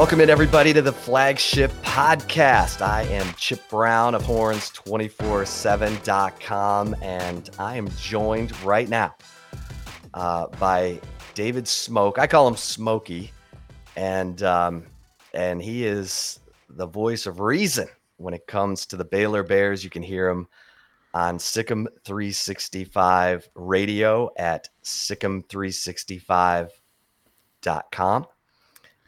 Welcome in, everybody, to the flagship podcast. I am Chip Brown of Horns247.com, and I am joined right now uh, by David Smoak. I call him Smokey, and um, and he is the voice of reason when it comes to the Baylor Bears. You can hear him on SicEm 365 radio at SicEm365.com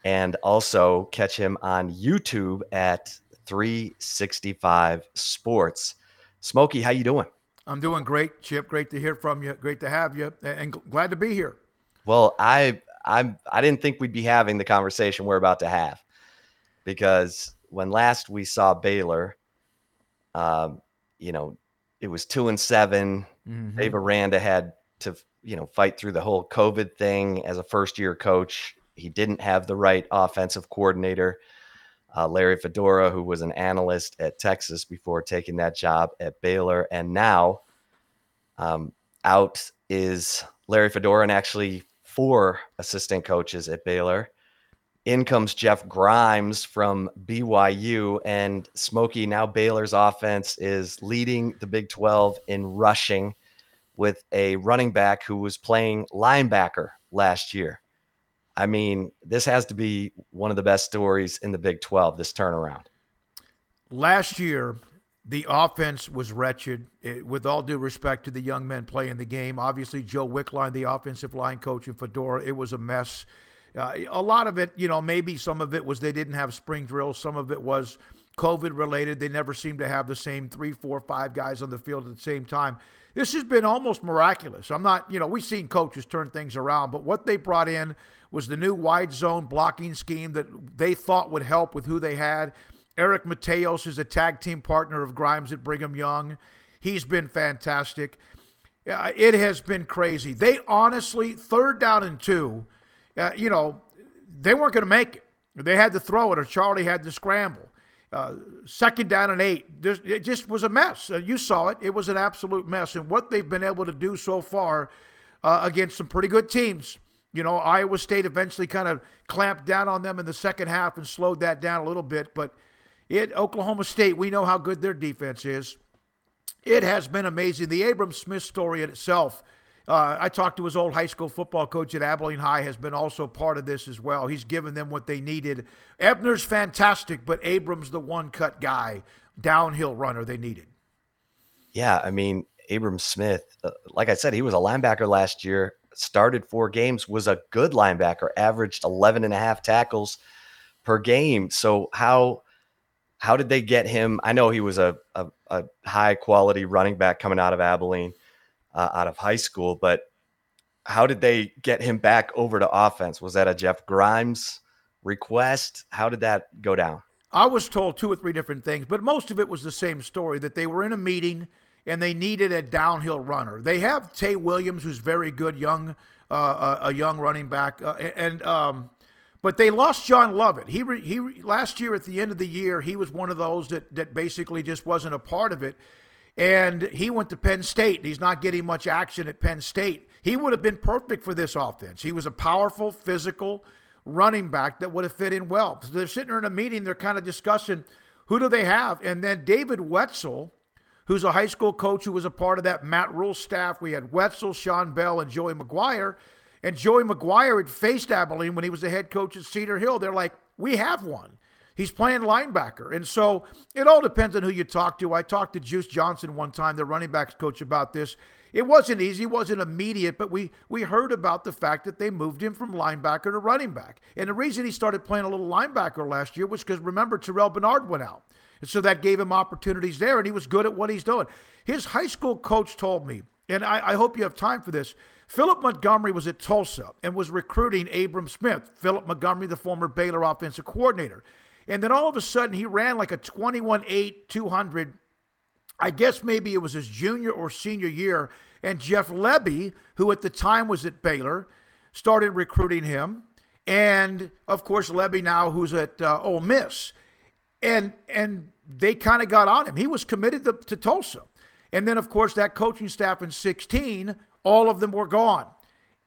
and also catch him on YouTube at 365 Sports. Smokey, how you doing? I'm doing great, Chip. Great to hear from you. Great to have you, and glad to be here. Well, I I'm I didn't think we'd be having the conversation we're about to have because when last we saw Baylor, um, you know, it was two and 7 mm-hmm. Dave Aranda had to you know fight through the whole COVID thing as a first year coach he didn't have the right offensive coordinator. Uh, Larry Fedora, who was an analyst at Texas before taking that job at Baylor, and now um, out is Larry Fedora and actually four assistant coaches at Baylor. In comes Jeff Grimes from BYU, and Smokey. Now Baylor's offense is leading the Big 12 in rushing with a running back who was playing linebacker last year. I mean, this has to be one of the best stories in the Big 12, this turnaround. Last year, the offense was wretched. It, with all due respect to the young men playing the game, obviously Joe Wickline, the offensive line coach in Fedora, it was a mess. Uh, a lot of it, you know, maybe some of it was they didn't have spring drills. Some of it was COVID related. They never seem to have the same three, four, five guys on the field at the same time. This has been almost miraculous. I'm not, you know, we've seen coaches turn things around, but what they brought in was the new wide zone blocking scheme that they thought would help with who they had. Eric Mateos is a tag team partner of Grimes at Brigham Young. He's been fantastic. Uh, it has been crazy. They honestly, third down and two, uh, you know, they weren't going to make it. They had to throw it, or Charlie had to scramble. Uh, second down and eight, it just was a mess. Uh, you saw it; it was an absolute mess. And what they've been able to do so far uh, against some pretty good teams, you know, Iowa State eventually kind of clamped down on them in the second half and slowed that down a little bit. But it, Oklahoma State, we know how good their defense is. It has been amazing. The Abram Smith story in itself. Uh, I talked to his old high school football coach at Abilene High, has been also part of this as well. He's given them what they needed. Ebner's fantastic, but Abram's the one cut guy, downhill runner they needed. Yeah, I mean, Abram Smith, uh, like I said, he was a linebacker last year started four games, was a good linebacker, averaged 11 and a half tackles per game. So how how did they get him? I know he was a, a, a high quality running back coming out of Abilene, uh, out of high school, but how did they get him back over to offense? Was that a Jeff Grimes request? How did that go down? I was told two or three different things, but most of it was the same story that they were in a meeting – and they needed a downhill runner. They have Tay Williams, who's very good, young, uh, a, young running back, uh, and um, but they lost John Lovett. He re, he last year at the end of the year, he was one of those that that basically just wasn't a part of it, and he went to Penn State. He's not getting much action at Penn State. He would have been perfect for this offense. He was a powerful, physical running back that would have fit in well. So they're sitting there in a meeting. They're kind of discussing who do they have, and then David Wetzel who's a high school coach who was a part of that Matt Rhule staff. We had Wetzel, Shawn Bell, and Joey McGuire. And Joey McGuire had faced Abilene when he was the head coach at Cedar Hill. They're like, we have one. He's playing linebacker. And so it all depends on who you talk to. I talked to Juice Johnson one time, the running backs coach, about this. It wasn't easy, wasn't immediate, but we we heard about the fact that they moved him from linebacker to running back. And the reason he started playing a little linebacker last year was because remember Terrell Bernard went out. And so that gave him opportunities there, and he was good at what he's doing. His high school coach told me, and I, I hope you have time for this. Philip Montgomery was at Tulsa and was recruiting Abram Smith, Philip Montgomery, the former Baylor offensive coordinator. And then all of a sudden, he ran like a 21 8, 200 I guess maybe it was his junior or senior year, and Jeff Lebby, who at the time was at Baylor, started recruiting him, and of course Lebby now, who's at uh, Ole Miss, and and they kind of got on him. He was committed to, to Tulsa, and then of course that coaching staff in 16, all of them were gone,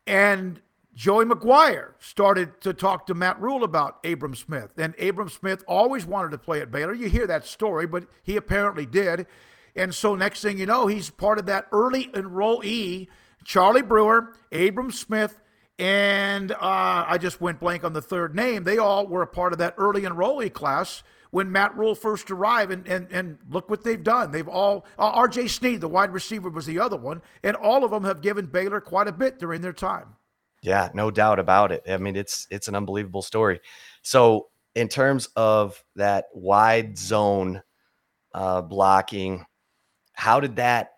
and Joey McGuire started to talk to Matt Rhule about Abram Smith. And Abram Smith always wanted to play at Baylor. You hear that story, but he apparently did. And so next thing you know, he's part of that early enrollee. Charlie Brewer, Abram Smith, and uh, I just went blank on the third name. They all were a part of that early enrollee class when Matt Rhule first arrived, and, and, and look what they've done. They've all, uh, R.J. Sneed, the wide receiver, was the other one, and all of them have given Baylor quite a bit during their time. Yeah, no doubt about it. I mean, it's it's an unbelievable story. So, in terms of that wide zone uh, blocking, how did that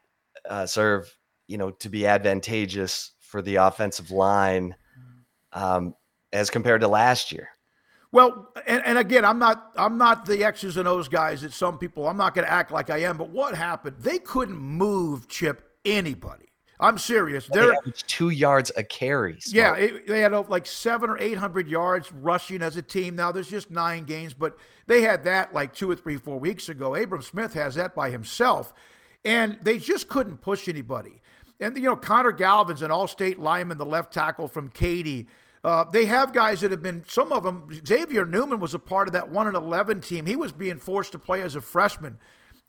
uh, serve, you know, to be advantageous for the offensive line um, as compared to last year? Well, and, and again, I'm not I'm not the X's and O's guys that some people. I'm not going to act like I am. But what happened? They couldn't move Chip anybody. I'm serious. They're two yards a carry. Yeah, it, they had like seven or eight hundred yards rushing as a team. Now there's just nine games, but they had that like two or three, four weeks ago. Abram Smith has that by himself, and they just couldn't push anybody. And you know, Connor Galvin's an all-state lineman, the left tackle from Katy. Uh, they have guys that have been. Some of them. Xavier Newman was a part of that one and eleven team. He was being forced to play as a freshman,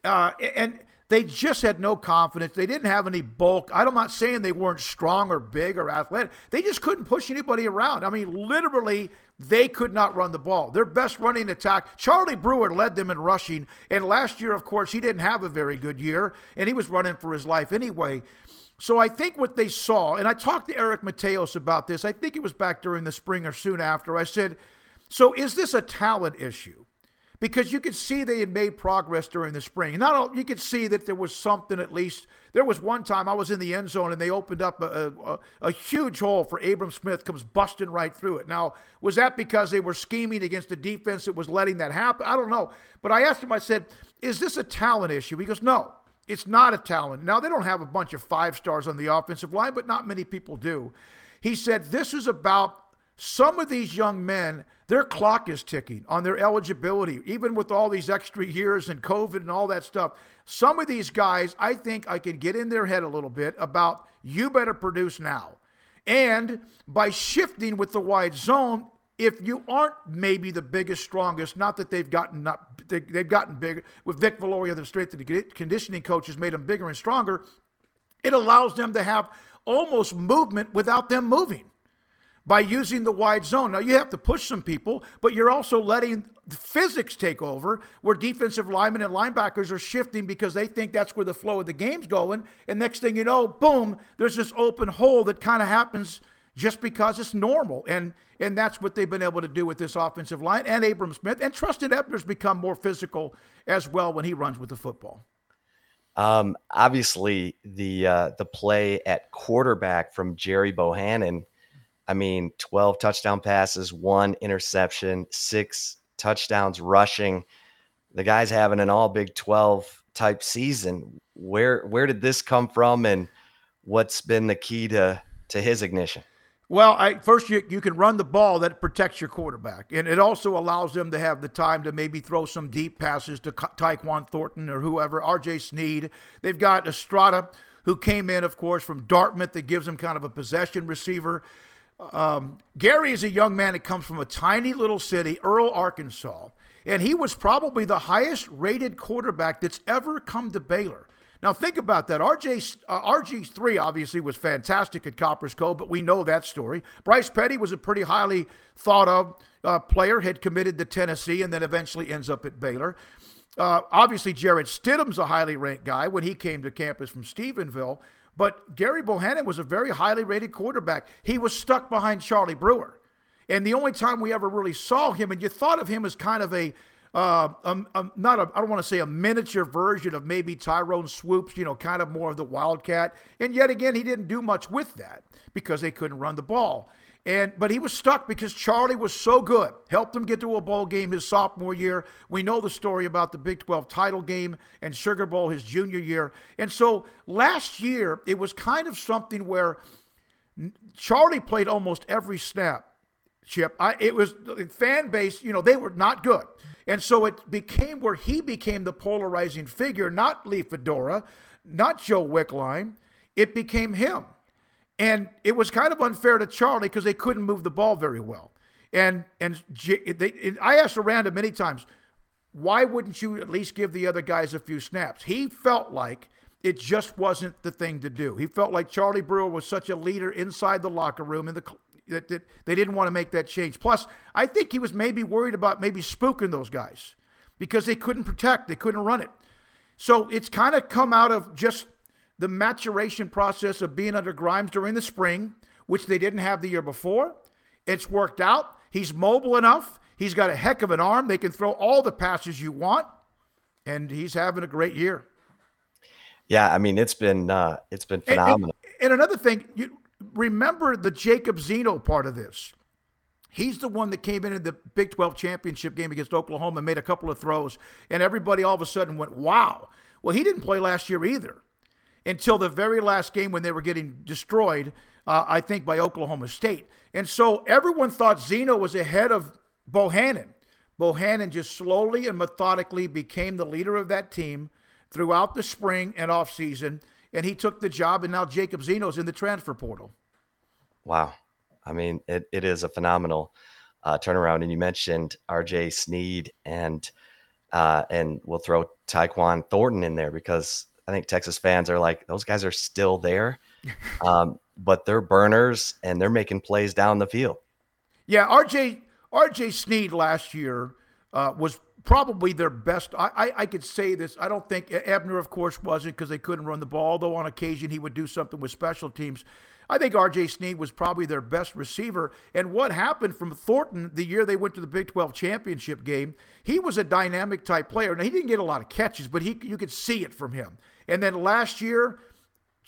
uh, and they just had no confidence. They didn't have any bulk. I'm not saying they weren't strong or big or athletic. They just couldn't push anybody around. I mean, literally, they could not run the ball. Their best running attack, Charlie Brewer led them in rushing. And last year, of course, he didn't have a very good year, and he was running for his life anyway. So I think what they saw, and I talked to Eric Mateos about this, I think it was back during the spring or soon after. I said, So is this a talent issue? Because you could see they had made progress during the spring. Not all, you could see that there was something at least. There was one time I was in the end zone and they opened up a, a, a huge hole for Abram Smith comes busting right through it. Now, was that because they were scheming against the defense that was letting that happen? I don't know. But I asked him, I said, is this a talent issue? He goes, no, it's not a talent. Now, they don't have a bunch of five stars on the offensive line, but not many people do. He said, this is about some of these young men – their clock is ticking on their eligibility, even with all these extra years and COVID and all that stuff. Some of these guys, I think I can get in their head a little bit about you better produce now. And by shifting with the wide zone, if you aren't maybe the biggest, strongest, not that they've gotten not they, have gotten bigger with Vic Viloria, the strength and conditioning coach, has made them bigger and stronger. It allows them to have almost movement without them moving by using the wide zone. Now, you have to push some people, but you're also letting physics take over where defensive linemen and linebackers are shifting because they think that's where the flow of the game's going. And next thing you know, boom, there's this open hole that kind of happens just because it's normal. And and that's what they've been able to do with this offensive line and Abram Smith. And Trestan Ebner's become more physical as well when he runs with the football. Um, obviously, the uh, the play at quarterback from Gerry Bohanon – I mean, 12 touchdown passes, one interception, six touchdowns rushing. The guy's having an all Big 12 type season. Where where did this come from and what's been the key to to his ignition? Well, I, first you, you can run the ball that protects your quarterback, and it also allows them to have the time to maybe throw some deep passes to Tyquan Thornton or whoever, R.J. Sneed. They've got Estrada, who came in, of course, from Dartmouth, that gives them kind of a possession receiver. Um, Gary is a young man that comes from a tiny little city, Earle, Arkansas, and he was probably the highest rated quarterback that's ever come to Baylor. Now think about that. RJ uh, RG3 obviously was fantastic at Copperas Cove, but we know that story. Bryce Petty was a pretty highly thought of uh, player, had committed to Tennessee, and then eventually ends up at Baylor. Uh, obviously, Jarrett Stidham's a highly ranked guy when he came to campus from Stephenville. But Gary Bohanon was a very highly rated quarterback. He was stuck behind Charlie Brewer. And the only time we ever really saw him, and you thought of him as kind of a, uh, um, um, not a, I don't want to say a miniature version of maybe Tyrone Swoopes, you know, kind of more of the Wildcat. And yet again, he didn't do much with that because they couldn't run the ball. And but he was stuck because Charlie was so good, helped him get to a bowl game his sophomore year. We know the story about the Big 12 title game and Sugar Bowl his junior year. And so last year it was kind of something where Charlie played almost every snap. Chip, I, it was fan base. You know they were not good, and so it became where he became the polarizing figure, not Lee Fedora, not Joe Wickline. It became him. And it was kind of unfair to Charlie because they couldn't move the ball very well. And and they, I asked Aranda many times, why wouldn't you at least give the other guys a few snaps? He felt like it just wasn't the thing to do. He felt like Charlie Brewer was such a leader inside the locker room and the that, that they didn't want to make that change. Plus, I think he was maybe worried about maybe spooking those guys because they couldn't protect, they couldn't run it. So it's kind of come out of just the maturation process of being under Grimes during the spring, which they didn't have the year before. It's worked out. He's mobile enough. He's got a heck of an arm. They can throw all the passes you want, and he's having a great year. Yeah, I mean it's been uh, it's been phenomenal. And, and, and another thing, you remember the Jacob Zeno part of this. He's the one that came in in the Big 12 championship game against Oklahoma and made a couple of throws, and everybody all of a sudden went, "Wow!" Well, he didn't play last year either until the very last game when they were getting destroyed, uh, I think, by Oklahoma State. And so everyone thought Zeno was ahead of Bohanon. Bohanon just slowly and methodically became the leader of that team throughout the spring and offseason. And he took the job, and now Jacob Zeno's in the transfer portal. Wow. I mean, it, it is a phenomenal uh, turnaround. And you mentioned RJ Sneed and uh, and we'll throw Tyquan Thornton in there because I think Texas fans are like, those guys are still there, um, but they're burners and they're making plays down the field. Yeah, RJ RJ Sneed last year uh, was probably their best. I, I, I could say this. I don't think Ebner, of course, wasn't because they couldn't run the ball. Though on occasion he would do something with special teams. I think R.J. Sneed was probably their best receiver. And what happened from Thornton the year they went to the Big 12 championship game, he was a dynamic type player. Now he didn't get a lot of catches, but he you could see it from him. And then last year,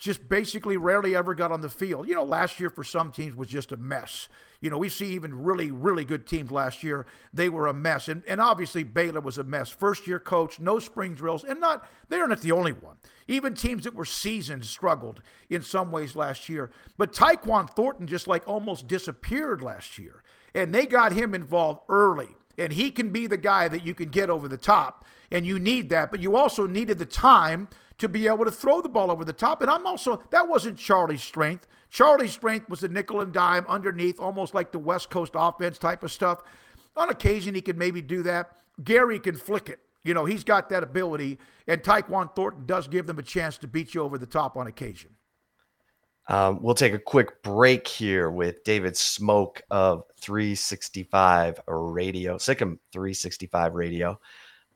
just basically rarely ever got on the field. You know, last year for some teams was just a mess. You know, we see even really, really good teams last year, they were a mess. And, and obviously Baylor was a mess. First year coach, no spring drills, and not they're not the only one. Even teams that were seasoned struggled in some ways last year. But Tyquan Thornton just like almost disappeared last year. And they got him involved early. And he can be the guy that you can get over the top. And you need that. But you also needed the time to be able to throw the ball over the top. And I'm also, that wasn't Charlie's strength. Charlie's strength was the nickel and dime underneath, almost like the West Coast offense type of stuff. On occasion, he could maybe do that. Gary can flick it. You know, he's got that ability. And Tyquan Thornton does give them a chance to beat you over the top on occasion. Um, we'll take a quick break here with David Smoak of 365 Radio, SicEm 365 Radio.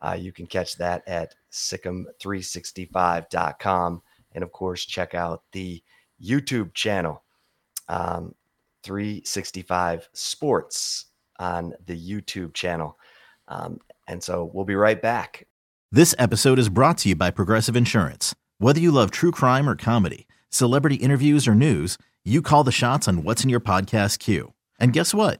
Uh, you can catch that at SicEm365.com. And of course, check out the YouTube channel, um, 365 Sports on the YouTube channel. Um, and so we'll be right back. This episode is brought to you by Progressive Insurance. Whether you love true crime or comedy, celebrity interviews or news, you call the shots on what's in your podcast queue. And guess what?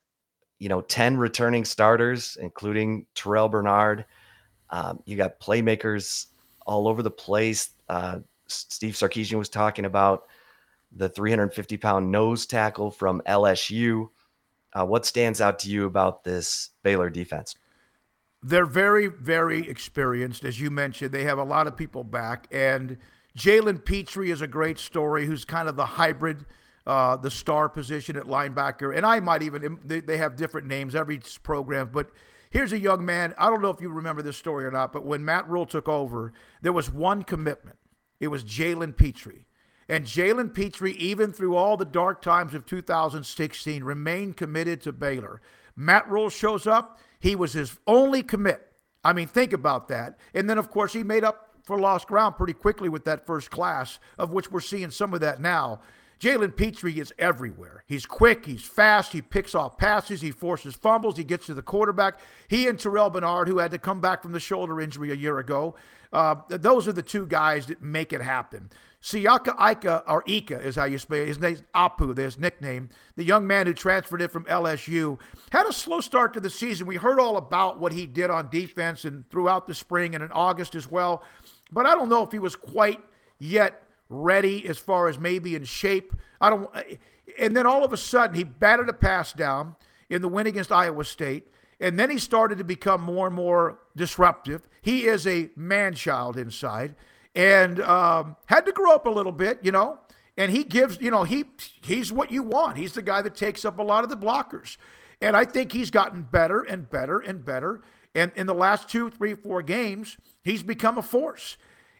you know 10 returning starters, including Terrell Bernard. Um, you got playmakers all over the place. Uh, Steve Sarkisian was talking about the 350 pound nose tackle from LSU. Uh, what stands out to you about this Baylor defense? They're very, very experienced. As you mentioned, they have a lot of people back. And Jalen Pitre is a great story, who's kind of the hybrid, uh, the star position at linebacker. And I might even, they, they have different names, every program, but Here's a young man. I don't know if you remember this story or not, but when Matt Rhule took over, there was one commitment. It was Jalen Pitre. And Jalen Pitre, even through all the dark times of 2016, remained committed to Baylor. Matt Rhule shows up. He was his only commit. I mean, think about that. And then, of course, he made up for lost ground pretty quickly with that first class, of which we're seeing some of that now. Jalen Pitre is everywhere. He's quick, he's fast, he picks off passes, he forces fumbles, he gets to the quarterback. He and Terrell Bernard, who had to come back from the shoulder injury a year ago, uh, those are the two guys that make it happen. Siaka Ika, or Ika is how you spell it. His name's Apu, his nickname. The young man who transferred it from LSU had a slow start to the season. We heard all about what he did on defense and throughout the spring and in August as well. But I don't know if he was quite yet ready as far as maybe in shape. I don't. And then all of a sudden, he batted a pass down in the win against Iowa State. And then he started to become more and more disruptive. He is a man child inside and um, had to grow up a little bit, you know. And he gives, you know, he he's what you want. He's the guy that takes up a lot of the blockers. And I think he's gotten better and better and better. And in the last two, three, four games, he's become a force.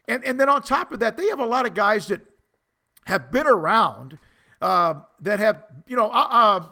And, and then on top of that, they have a lot of guys that have been around uh, that have, you know, uh, uh,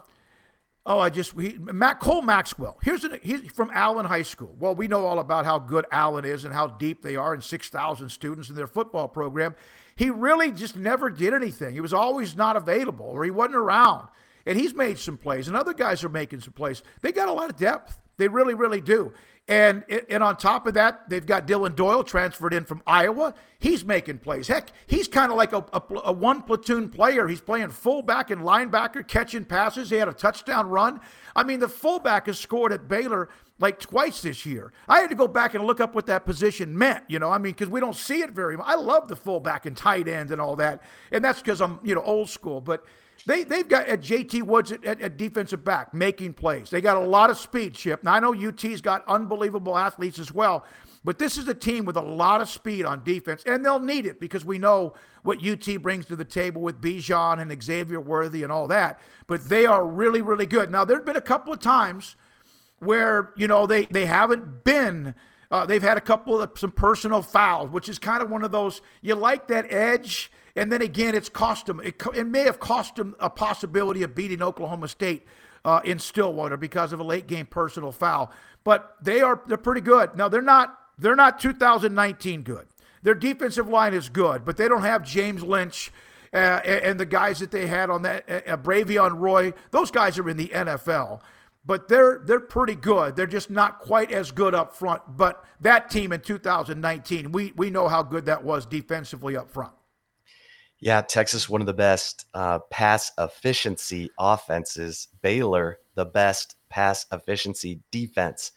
oh, I just, he, Matt Cole Maxwell. Here's an, he's from Allen High School. Well, we know all about how good Allen is and how deep they are and 6,000 students in their football program. He really just never did anything. He was always not available or he wasn't around. And he's made some plays, and other guys are making some plays. They got a lot of depth. They really, really do. And, and on top of that, they've got Dillon Doyle transferred in from Iowa. He's making plays. Heck, he's kind of like a, a, a, one platoon player. He's playing fullback and linebacker, catching passes. He had a touchdown run. I mean, the fullback has scored at Baylor like twice this year. I had to go back and look up what that position meant, you know, I mean, because we don't see it very much. I love the fullback and tight end and all that. And that's because I'm, you know, old school. But they, they've got uh, at JT Woods at, at, at, defensive back making plays. They got a lot of speed, Chip. Now, I know UT's got unbelievable athletes as well, but this is a team with a lot of speed on defense, and they'll need it because we know what UT brings to the table with Bijan and Xavier Worthy and all that. But they are really, really good. Now, there have been a couple of times where, you know, they, they haven't been. Uh, they've had a couple of some personal fouls, which is kind of one of those you like that edge and then again, it's cost them. It, it may have cost them a possibility of beating Oklahoma State uh, in Stillwater because of a late game personal foul. But they are they're pretty good. Now they're not they're not 2019 good. Their defensive line is good, but they don't have James Lynch. Uh, and, the guys that they had on that, uh, Bravvion Roy, those guys are in the NFL but they're they're pretty good. They're just not quite as good up front. But that team in 2019, we we know how good that was defensively up front. Yeah, Texas, one of the best uh, pass efficiency offenses. Baylor, the best pass efficiency defense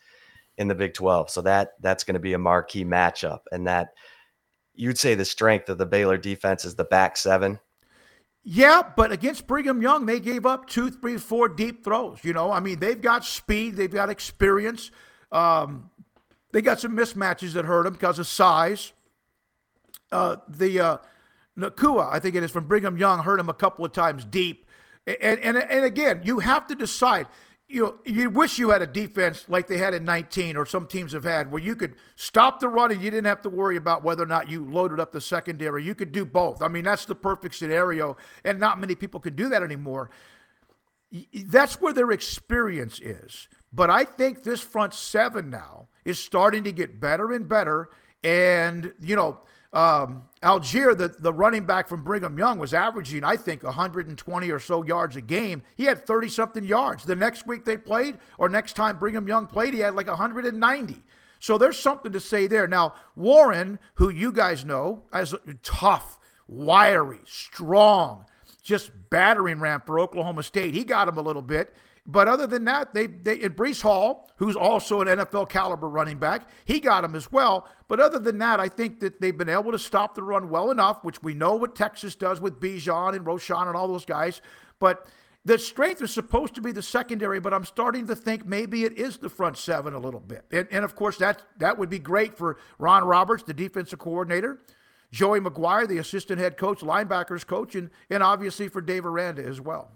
in the Big 12. So that that's going to be a marquee matchup. And that you'd say the strength of the Baylor defense is the back seven. Yeah, but against Brigham Young, they gave up two, three, four deep throws. You know, I mean, they've got speed, they've got experience. Um, they got some mismatches that hurt them because of size. Uh, the uh, Nacua, I think it is from Brigham Young, hurt him a couple of times deep. And, and, and again, you have to decide. You you wish you had a defense like they had in 19 or some teams have had where you could stop the run and you didn't have to worry about whether or not you loaded up the secondary. You could do both. I mean, that's the perfect scenario, and not many people can do that anymore. That's where their experience is. But I think this front seven now is starting to get better and better. And, you know, um, Allgeier, the, the running back from Brigham Young, was averaging, I think, 120 or so yards a game. He had 30 something yards. The next week they played, or next time Brigham Young played, he had like 190. So there's something to say there. Now, Warren, who you guys know as tough, wiry, strong, just battering ram for Oklahoma State, he got him a little bit. But other than that, they, they and Breece Hall, who's also an NFL caliber running back, he got him as well. But other than that, I think that they've been able to stop the run well enough, which we know what Texas does with Bijan and Roschon and all those guys. But the strength is supposed to be the secondary, but I'm starting to think maybe it is the front seven a little bit. And, and of course, that that would be great for Ron Roberts, the defensive coordinator, Joey McGuire, the assistant head coach, linebackers coach, and, and obviously for Dave Aranda as well.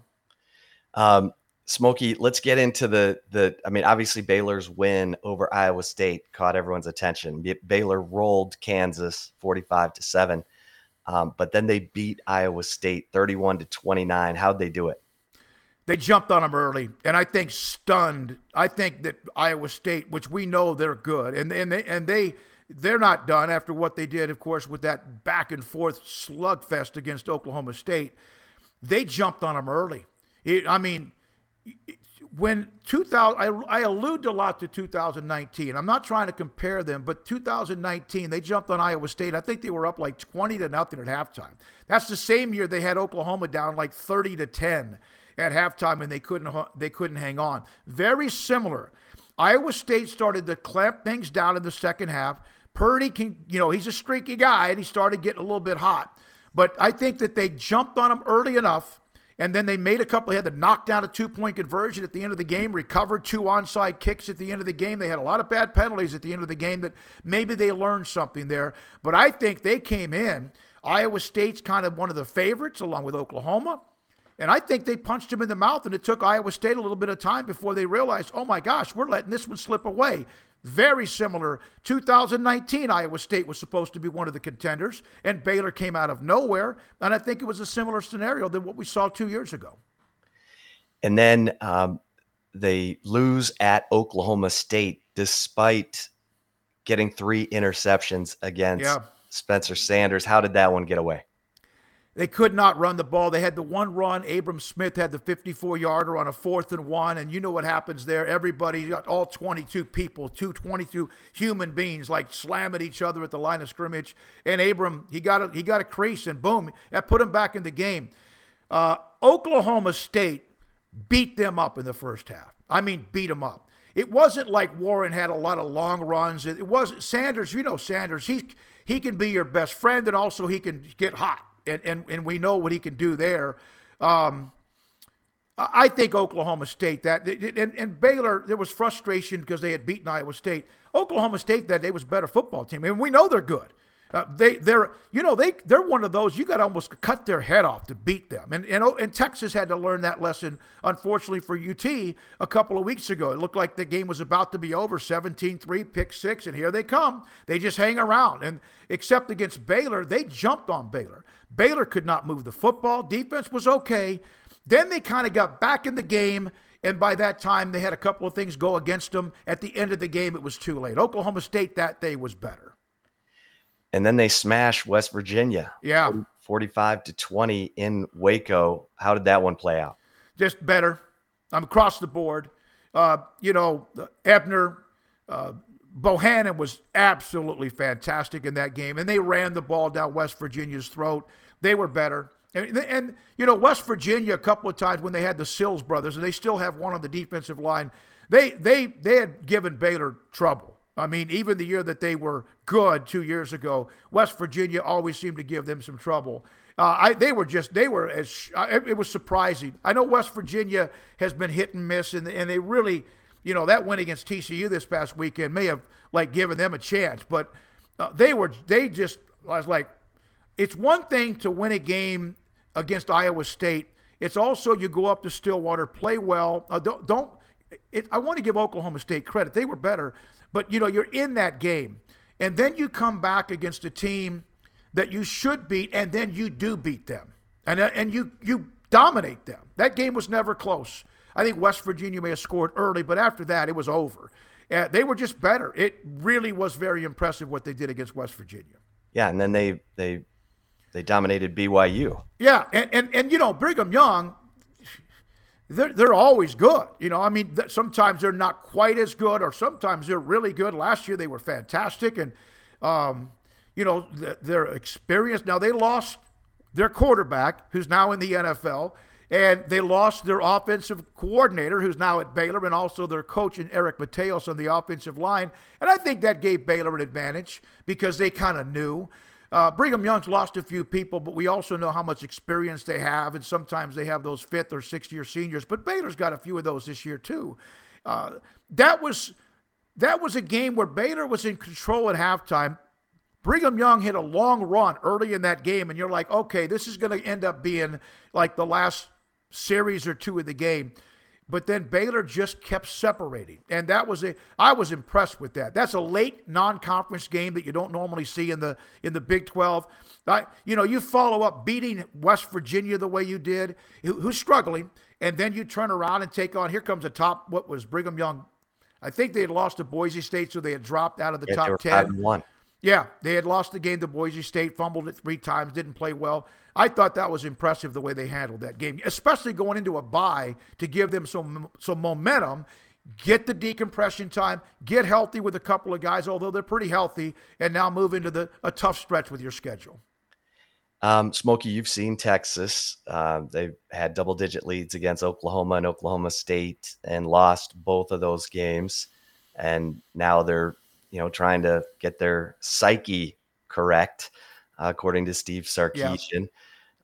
Um, Smokey, let's get into the the. I mean, obviously Baylor's win over Iowa State caught everyone's attention. Baylor rolled Kansas forty-five to seven, um, but then they beat Iowa State thirty-one to twenty-nine. How'd they do it? they jumped on them early, and I think stunned. I think that Iowa State, which we know they're good, and and they and they they're not done after what they did, of course, with that back and forth slugfest against Oklahoma State. They jumped on them early. It, I mean, when 2000, I, I allude a lot to 2019. I'm not trying to compare them, but 2019, they jumped on Iowa State. I think they were up like 20 to nothing at halftime. That's the same year they had Oklahoma down like 30 to 10 at halftime, and they couldn't they couldn't hang on. Very similar. Iowa State started to clamp things down in the second half. Purdy can, you know, he's a streaky guy, and he started getting a little bit hot. But I think that they jumped on him early enough, and then they made a couple. They had to knock down a two-point conversion at the end of the game, recovered two onside kicks at the end of the game. They had a lot of bad penalties at the end of the game that maybe they learned something there. But I think they came in. Iowa State's kind of one of the favorites, along with Oklahoma. And I think they punched him in the mouth, and it took Iowa State a little bit of time before they realized, oh my gosh, we're letting this one slip away. Very similar. 2019, Iowa State was supposed to be one of the contenders, and Baylor came out of nowhere. And I think it was a similar scenario than what we saw two years ago. And then um, they lose at Oklahoma State despite getting three interceptions against yeah. Spencer Sanders. How did that one get away? They could not run the ball. They had the one run. Abram Smith had the 54 yarder on a fourth and one. And you know what happens there. Everybody, all 22 people, two 22 human beings, like slam at each other at the line of scrimmage. And Abram, he got a, he got a crease and boom, that put him back in the game. Uh, Oklahoma State beat them up in the first half. I mean, beat them up. It wasn't like Warren had a lot of long runs. It wasn't Sanders. You know Sanders. He he can be your best friend, and also he can get hot and, and, and we know what he can do there. Um, I think Oklahoma State that and, and Baylor there was frustration because they had beaten Iowa State. Oklahoma State that day was a better football team, and we know they're good. Uh, they they're you know they they're one of those you got to almost cut their head off to beat them. And, and and Texas had to learn that lesson. Unfortunately for UT, a couple of weeks ago, it looked like the game was about to be over. 17-3, pick six, and here they come. They just hang around. And except against Baylor, they jumped on Baylor. Baylor could not move the football. Defense was okay. Then they kind of got back in the game. And by that time, they had a couple of things go against them. At the end of the game, it was too late. Oklahoma State that day was better and then they smashed West Virginia. Yeah. 45 to 20 in Waco. How did that one play out? Just better. I'm across the board. Uh, you know, Ebner, uh, Bohanon was absolutely fantastic in that game, and they ran the ball down West Virginia's throat. They were better. And, and, you know, West Virginia, a couple of times when they had the Stills brothers, and they still have one on the defensive line, they, they, they had given Baylor trouble. I mean, even the year that they were good two years ago, West Virginia always seemed to give them some trouble. Uh, I, they were just, they were as, it was surprising. I know West Virginia has been hit and miss, and, and they really, you know, that win against TCU this past weekend may have like given them a chance, but uh, they were, they just, I was like, it's one thing to win a game against Iowa State. It's also you go up to Stillwater, play well. Uh, don't, don't it, I want to give Oklahoma State credit. They were better, but you know, you're in that game. And then you come back against a team that you should beat, and then you do beat them. And, uh, and you, you dominate them. That game was never close. I think West Virginia may have scored early, but after that, it was over. Uh, they were just better. It really was very impressive what they did against West Virginia. Yeah, and then they they they dominated BYU. Yeah, and and, and you know Brigham Young they're, they're always good. You know, I mean, th- sometimes they're not quite as good, or sometimes they're really good. Last year they were fantastic, and um, you know th- their experience. Now they lost their quarterback, who's now in the NFL, and they lost their offensive coordinator, who's now at Baylor, and also their coach in Eric Mateos on the offensive line. And I think that gave Baylor an advantage because they kind of knew. Uh, Brigham Young's lost a few people, but we also know how much experience they have, and sometimes they have those fifth or sixth year seniors. But Baylor's got a few of those this year too. Uh, that was that was a game where Baylor was in control at halftime. Brigham Young hit a long run early in that game, and you're like, okay, this is going to end up being like the last series or two of the game. but then Baylor just kept separating. And that was a I was impressed with that. That's a late non-conference game that you don't normally see in the in the Big 12. I, you know, you follow up beating West Virginia the way you did, who's struggling, and then you turn around and take on here comes a top what was Brigham Young. I think they had lost to Boise State, so they had dropped out of the yeah, top 10. one. Yeah, they had lost the game to Boise State, fumbled it three times, didn't play well. I thought that was impressive the way they handled that game, especially going into a bye to give them some some momentum, get the decompression time, get healthy with a couple of guys, although they're pretty healthy, and now move into the a tough stretch with your schedule. Um, Smokey, you've seen Texas. Uh, they've had double digit leads against Oklahoma and Oklahoma State and lost both of those games. And now they're, you know, trying to get their psyche correct, uh, according to Steve Sarkisian. Yeah.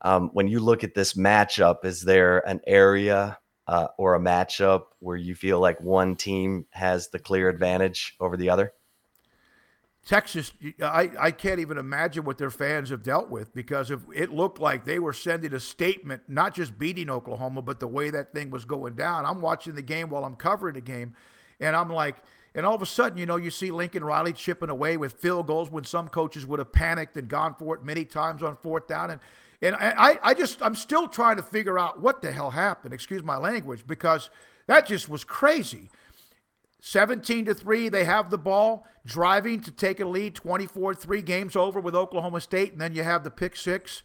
Um, when you look at this matchup, is there an area uh, or a matchup where you feel like one team has the clear advantage over the other? Texas, I, I can't even imagine what their fans have dealt with because if it looked like they were sending a statement, not just beating Oklahoma, but the way that thing was going down. I'm watching the game while I'm covering the game, and I'm like, and all of a sudden, you know, you see Lincoln Riley chipping away with field goals when some coaches would have panicked and gone for it many times on fourth down. And and I, I just I'm still trying to figure out what the hell happened, excuse my language, because that just was crazy. 17 to 3, they have the ball, driving to take a lead, 24 3 games over with Oklahoma State, and then you have the pick six.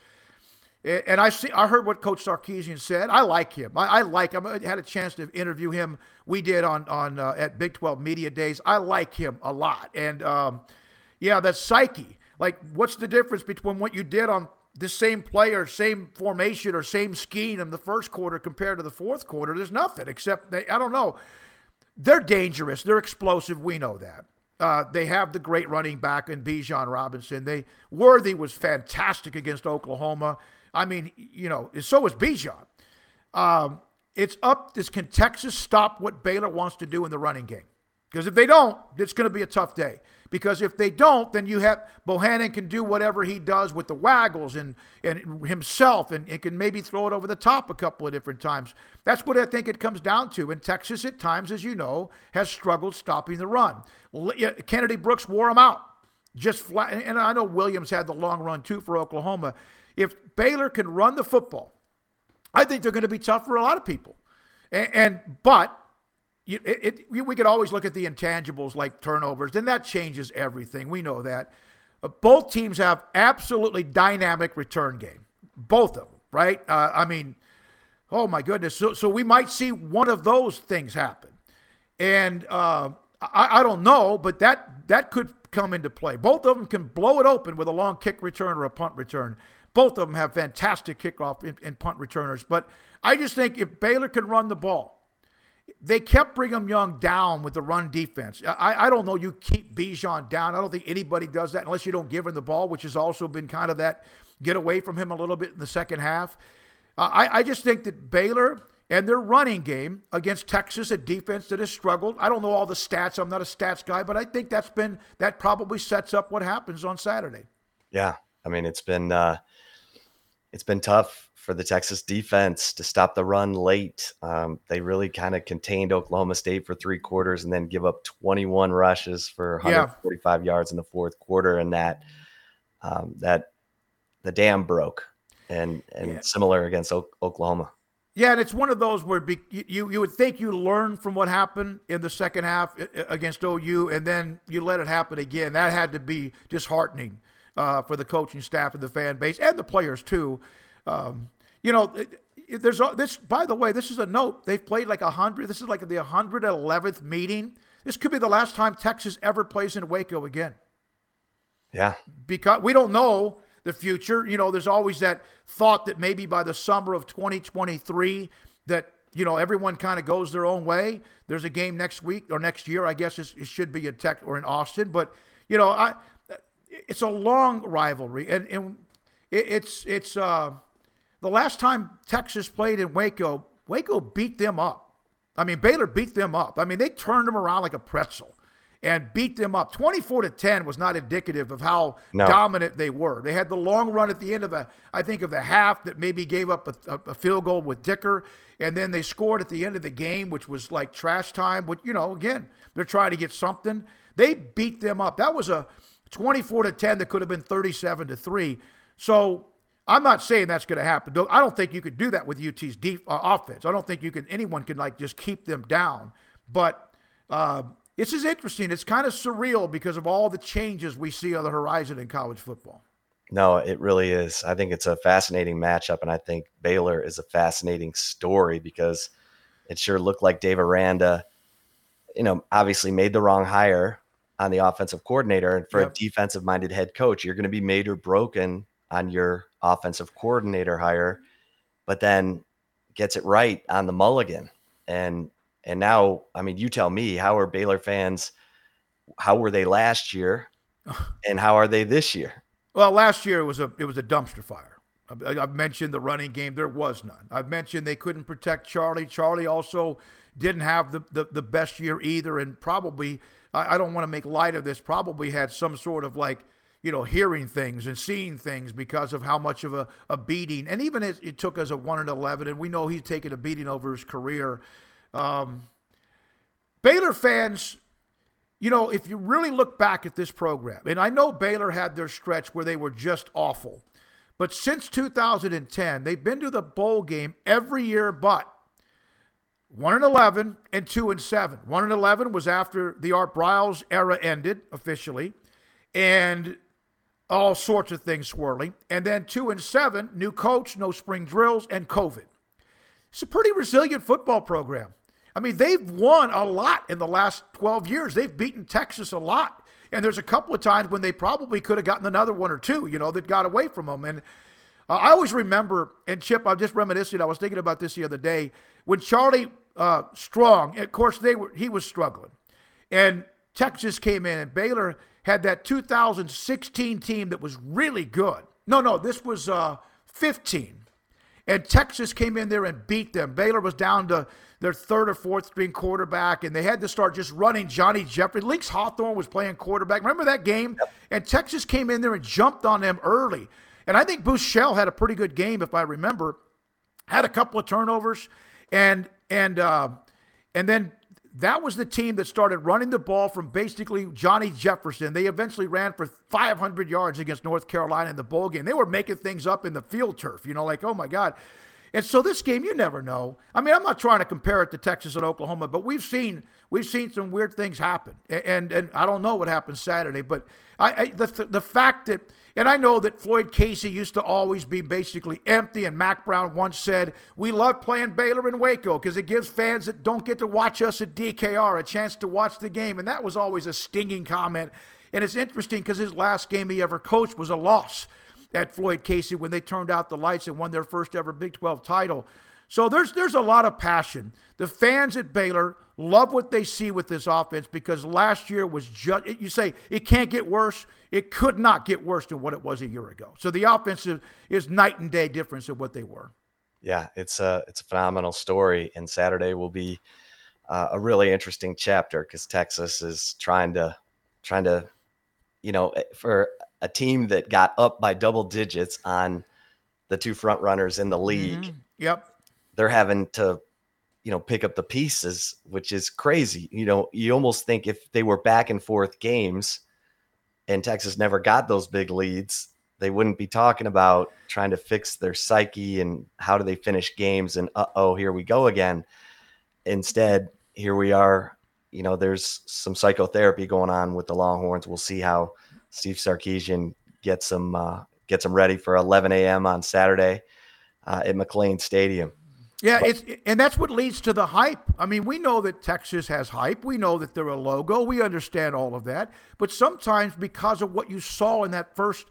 And I see, I heard what Coach Sarkisian said. I like him. I, I like him. I had a chance to interview him. We did on on uh, at Big 12 Media Days. I like him a lot. And um, yeah, that psyche. Like, what's the difference between what you did on the same player, same formation, or same scheme in the first quarter compared to the fourth quarter? There's nothing except they. I don't know. They're dangerous. They're explosive. We know that. Uh, they have the great running back in Bijan Robinson. They Worthy was fantastic against Oklahoma. I mean, you know, so was Bijan. Um, it's up. This can Texas stop what Baylor wants to do in the running game? Because if they don't, it's going to be a tough day. Because if they don't, then you have Bohanon can do whatever he does with the waggles and, and himself and, and can maybe throw it over the top a couple of different times. That's what I think it comes down to. And Texas, at times, as you know, has struggled stopping the run. Kennedy Brooks wore him out. Just flat. And I know Williams had the long run too for Oklahoma. If Baylor can run the football, I think they're going to be tough for a lot of people. And, and but it, it, we could always look at the intangibles like turnovers, and that changes everything. We know that. But both teams have absolutely dynamic return game. Both of them, right? Uh, I mean, oh my goodness. So, so we might see one of those things happen. And uh, I, I don't know, but that that could come into play. Both of them can blow it open with a long kick return or a punt return. Both of them have fantastic kickoff and, and punt returners. But I just think if Baylor can run the ball, they kept Brigham Young down with the run defense. I, I don't know. You keep Bijan down. I don't think anybody does that unless you don't give him the ball, which has also been kind of that get away from him a little bit in the second half. Uh, I, I just think that Baylor and their running game against Texas, a defense that has struggled. I don't know all the stats. I'm not a stats guy, but I think that's been that probably sets up what happens on Saturday. Yeah, I mean it's been uh, it's been tough for the Texas defense to stop the run late. Um, they really kind of contained Oklahoma State for three quarters and then give up 21 rushes for 145 yeah. yards in the fourth quarter, and that um, that the dam broke, and and yeah. similar against o- Oklahoma. Yeah, and it's one of those where be, you you would think you learn from what happened in the second half against OU, and then you let it happen again. That had to be disheartening uh, for the coaching staff and the fan base and the players too. Um, you know, there's this. By the way, this is a note. They've played like a hundred. This is like the 111th meeting. This could be the last time Texas ever plays in Waco again. Yeah, because we don't know the future. You know, there's always that thought that maybe by the summer of 2023 that you know everyone kind of goes their own way. There's a game next week or next year, I guess it should be in Tech or in Austin. But you know, I it's a long rivalry, and and it's it's uh the last time Texas played in Waco, Waco beat them up. I mean, Baylor beat them up. I mean, they turned them around like a pretzel. and beat them up. 24 to 10 was not indicative of how No. dominant they were. They had the long run at the end of the, I think, of the half that maybe gave up a, a, field goal with Dicker, and then they scored at the end of the game, which was like trash time. But you know, again, they're trying to get something. They beat them up. That was a 24 to 10 that could have been 37 to three. So I'm not saying that's going to happen. I don't think you could do that with UT's deep uh, offense. I don't think you can. Anyone can like just keep them down. But uh, this is interesting. It's kind of surreal because of all the changes we see on the horizon in college football. No, it really is. I think it's a fascinating matchup, and I think Baylor is a fascinating story because it sure looked like Dave Aranda, you know, obviously made the wrong hire on the offensive coordinator, and for Yep. a defensive-minded head coach, you're going to be made or broken on your offensive coordinator hire, but then gets it right on the mulligan, and and now, I mean, you tell me, how are Baylor fans? How were they last year, and how are they this year? Well, last year it was a it was a dumpster fire. I've mentioned the running game. There was none. I've mentioned they couldn't protect Charlie. Charlie also didn't have the, the, the best year either, and probably I, I don't want to make light of this. Probably had some sort of like you know hearing things and seeing things because of how much of a, a beating. And even as it took us a one and eleven, and we know he's taken a beating over his career. Um, Baylor fans you know, if you really look back at this program, and I know Baylor had their stretch where they were just awful, but since 2010, they've been to the bowl game every year but 1 and 11 and 2 and 7. 1 and 11 was after the Art Briles era ended officially, and all sorts of things swirling. And then 2 and 7, new coach, no spring drills, and COVID. It's a pretty resilient football program. I mean, they've won a lot in the last 12 years. They've beaten Texas a lot. And there's a couple of times when they probably could have gotten another one or two, you know, that got away from them. And uh, I always remember, and Chip, I'm just reminiscing. I was thinking about this the other day when Charlie uh, Strong, of course, they were he was struggling, and Texas came in, and Baylor had that 2016 team that was really good. No, no, this was uh, 15. And Texas came in there and beat them. Baylor was down to their third or fourth string quarterback, and they had to start just running Johnny Jeffrey. Lynx Hawthorne was playing quarterback. Remember that game? And Texas came in there and jumped on them early. And I think Bouchel had a pretty good game, if I remember. Had a couple of turnovers, and and uh, and then that was the team that started running the ball from basically Johnny Jefferson. They eventually ran for 500 yards against North Carolina in the bowl game. They were making things up in the field turf, you know, like, oh my God. And so this game, you never know. I mean, I'm not trying to compare it to Texas and Oklahoma, but we've seen we've seen some weird things happen, A- and and I don't know what happened Saturday, but I, I the the fact that and I know that Floyd Casey used to always be basically empty, and Mack Brown once said, "We love playing Baylor in Waco because it gives fans that don't get to watch us at DKR a chance to watch the game," and that was always a stinging comment. And it's interesting because his last game he ever coached was a loss at Floyd Casey when they turned out the lights and won their first ever Big 12 title. So there's there's a lot of passion. The fans at Baylor love what they see with this offense because last year was just you say it can't get worse. It could not get worse than what it was a year ago. So the offense is, is night and day difference of what they were. yeah, it's a it's a phenomenal story, and Saturday will be uh, a really interesting chapter because Texas is trying to trying to, you know, eh, for a team that got up by double digits on the two front runners in the league, Mhm. Yep. they're having to, you know, pick up the pieces, which is crazy. You know, you almost think if they were back and forth games, and Texas never got those big leads, they wouldn't be talking about trying to fix their psyche and how do they finish games and uh oh, here we go again. Instead, here we are. You know, there's some psychotherapy going on with the Longhorns. We'll see how Steve Sarkisian gets them uh, gets them ready for 11 a.m. on Saturday uh, at McLane Stadium. Yeah, it's and that's what leads to the hype. I mean, we know that Texas has hype. We know that they're a logo. We understand all of that. But sometimes, because of what you saw in that first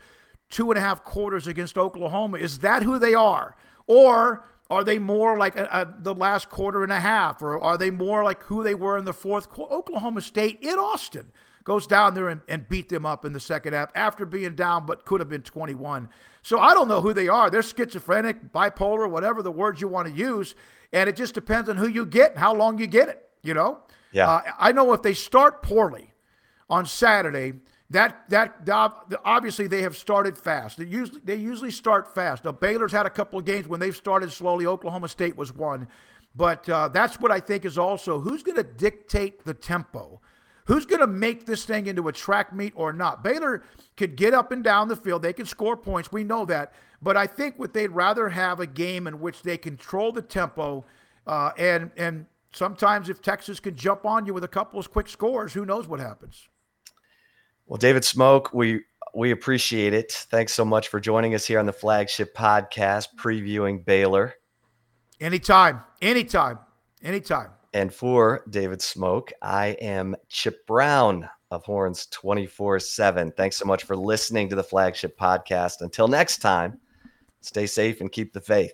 two and a half quarters against Oklahoma, is that who they are, or are they more like a, a, the last quarter and a half, or are they more like who they were in the fourth quarter? Oklahoma State in Austin goes down there and, and beat them up in the second half after being down, but could have been 21. So I don't know who they are. They're schizophrenic, bipolar, whatever the words you want to use. And it just depends on who you get and how long you get it, you know? Yeah. Uh, I know if they start poorly, on Saturday, that that obviously they have started fast. They usually they usually start fast. Now Baylor's had a couple of games when they've started slowly. Oklahoma State was one, but uh, that's what I think is also who's going to dictate the tempo. Who's going to make this thing into a track meet or not? Baylor could get up and down the field. They can score points. We know that. But I think what they'd rather have a game in which they control the tempo uh, and and sometimes if Texas can jump on you with a couple of quick scores, who knows what happens. Well, David Smoak, we we appreciate it. Thanks so much for joining us here on the flagship podcast previewing Baylor. Anytime, anytime, anytime. And for David Smoak, I am Chip Brown of Horns 24 7. Thanks so much for listening to the flagship podcast. Until next time, stay safe and keep the faith.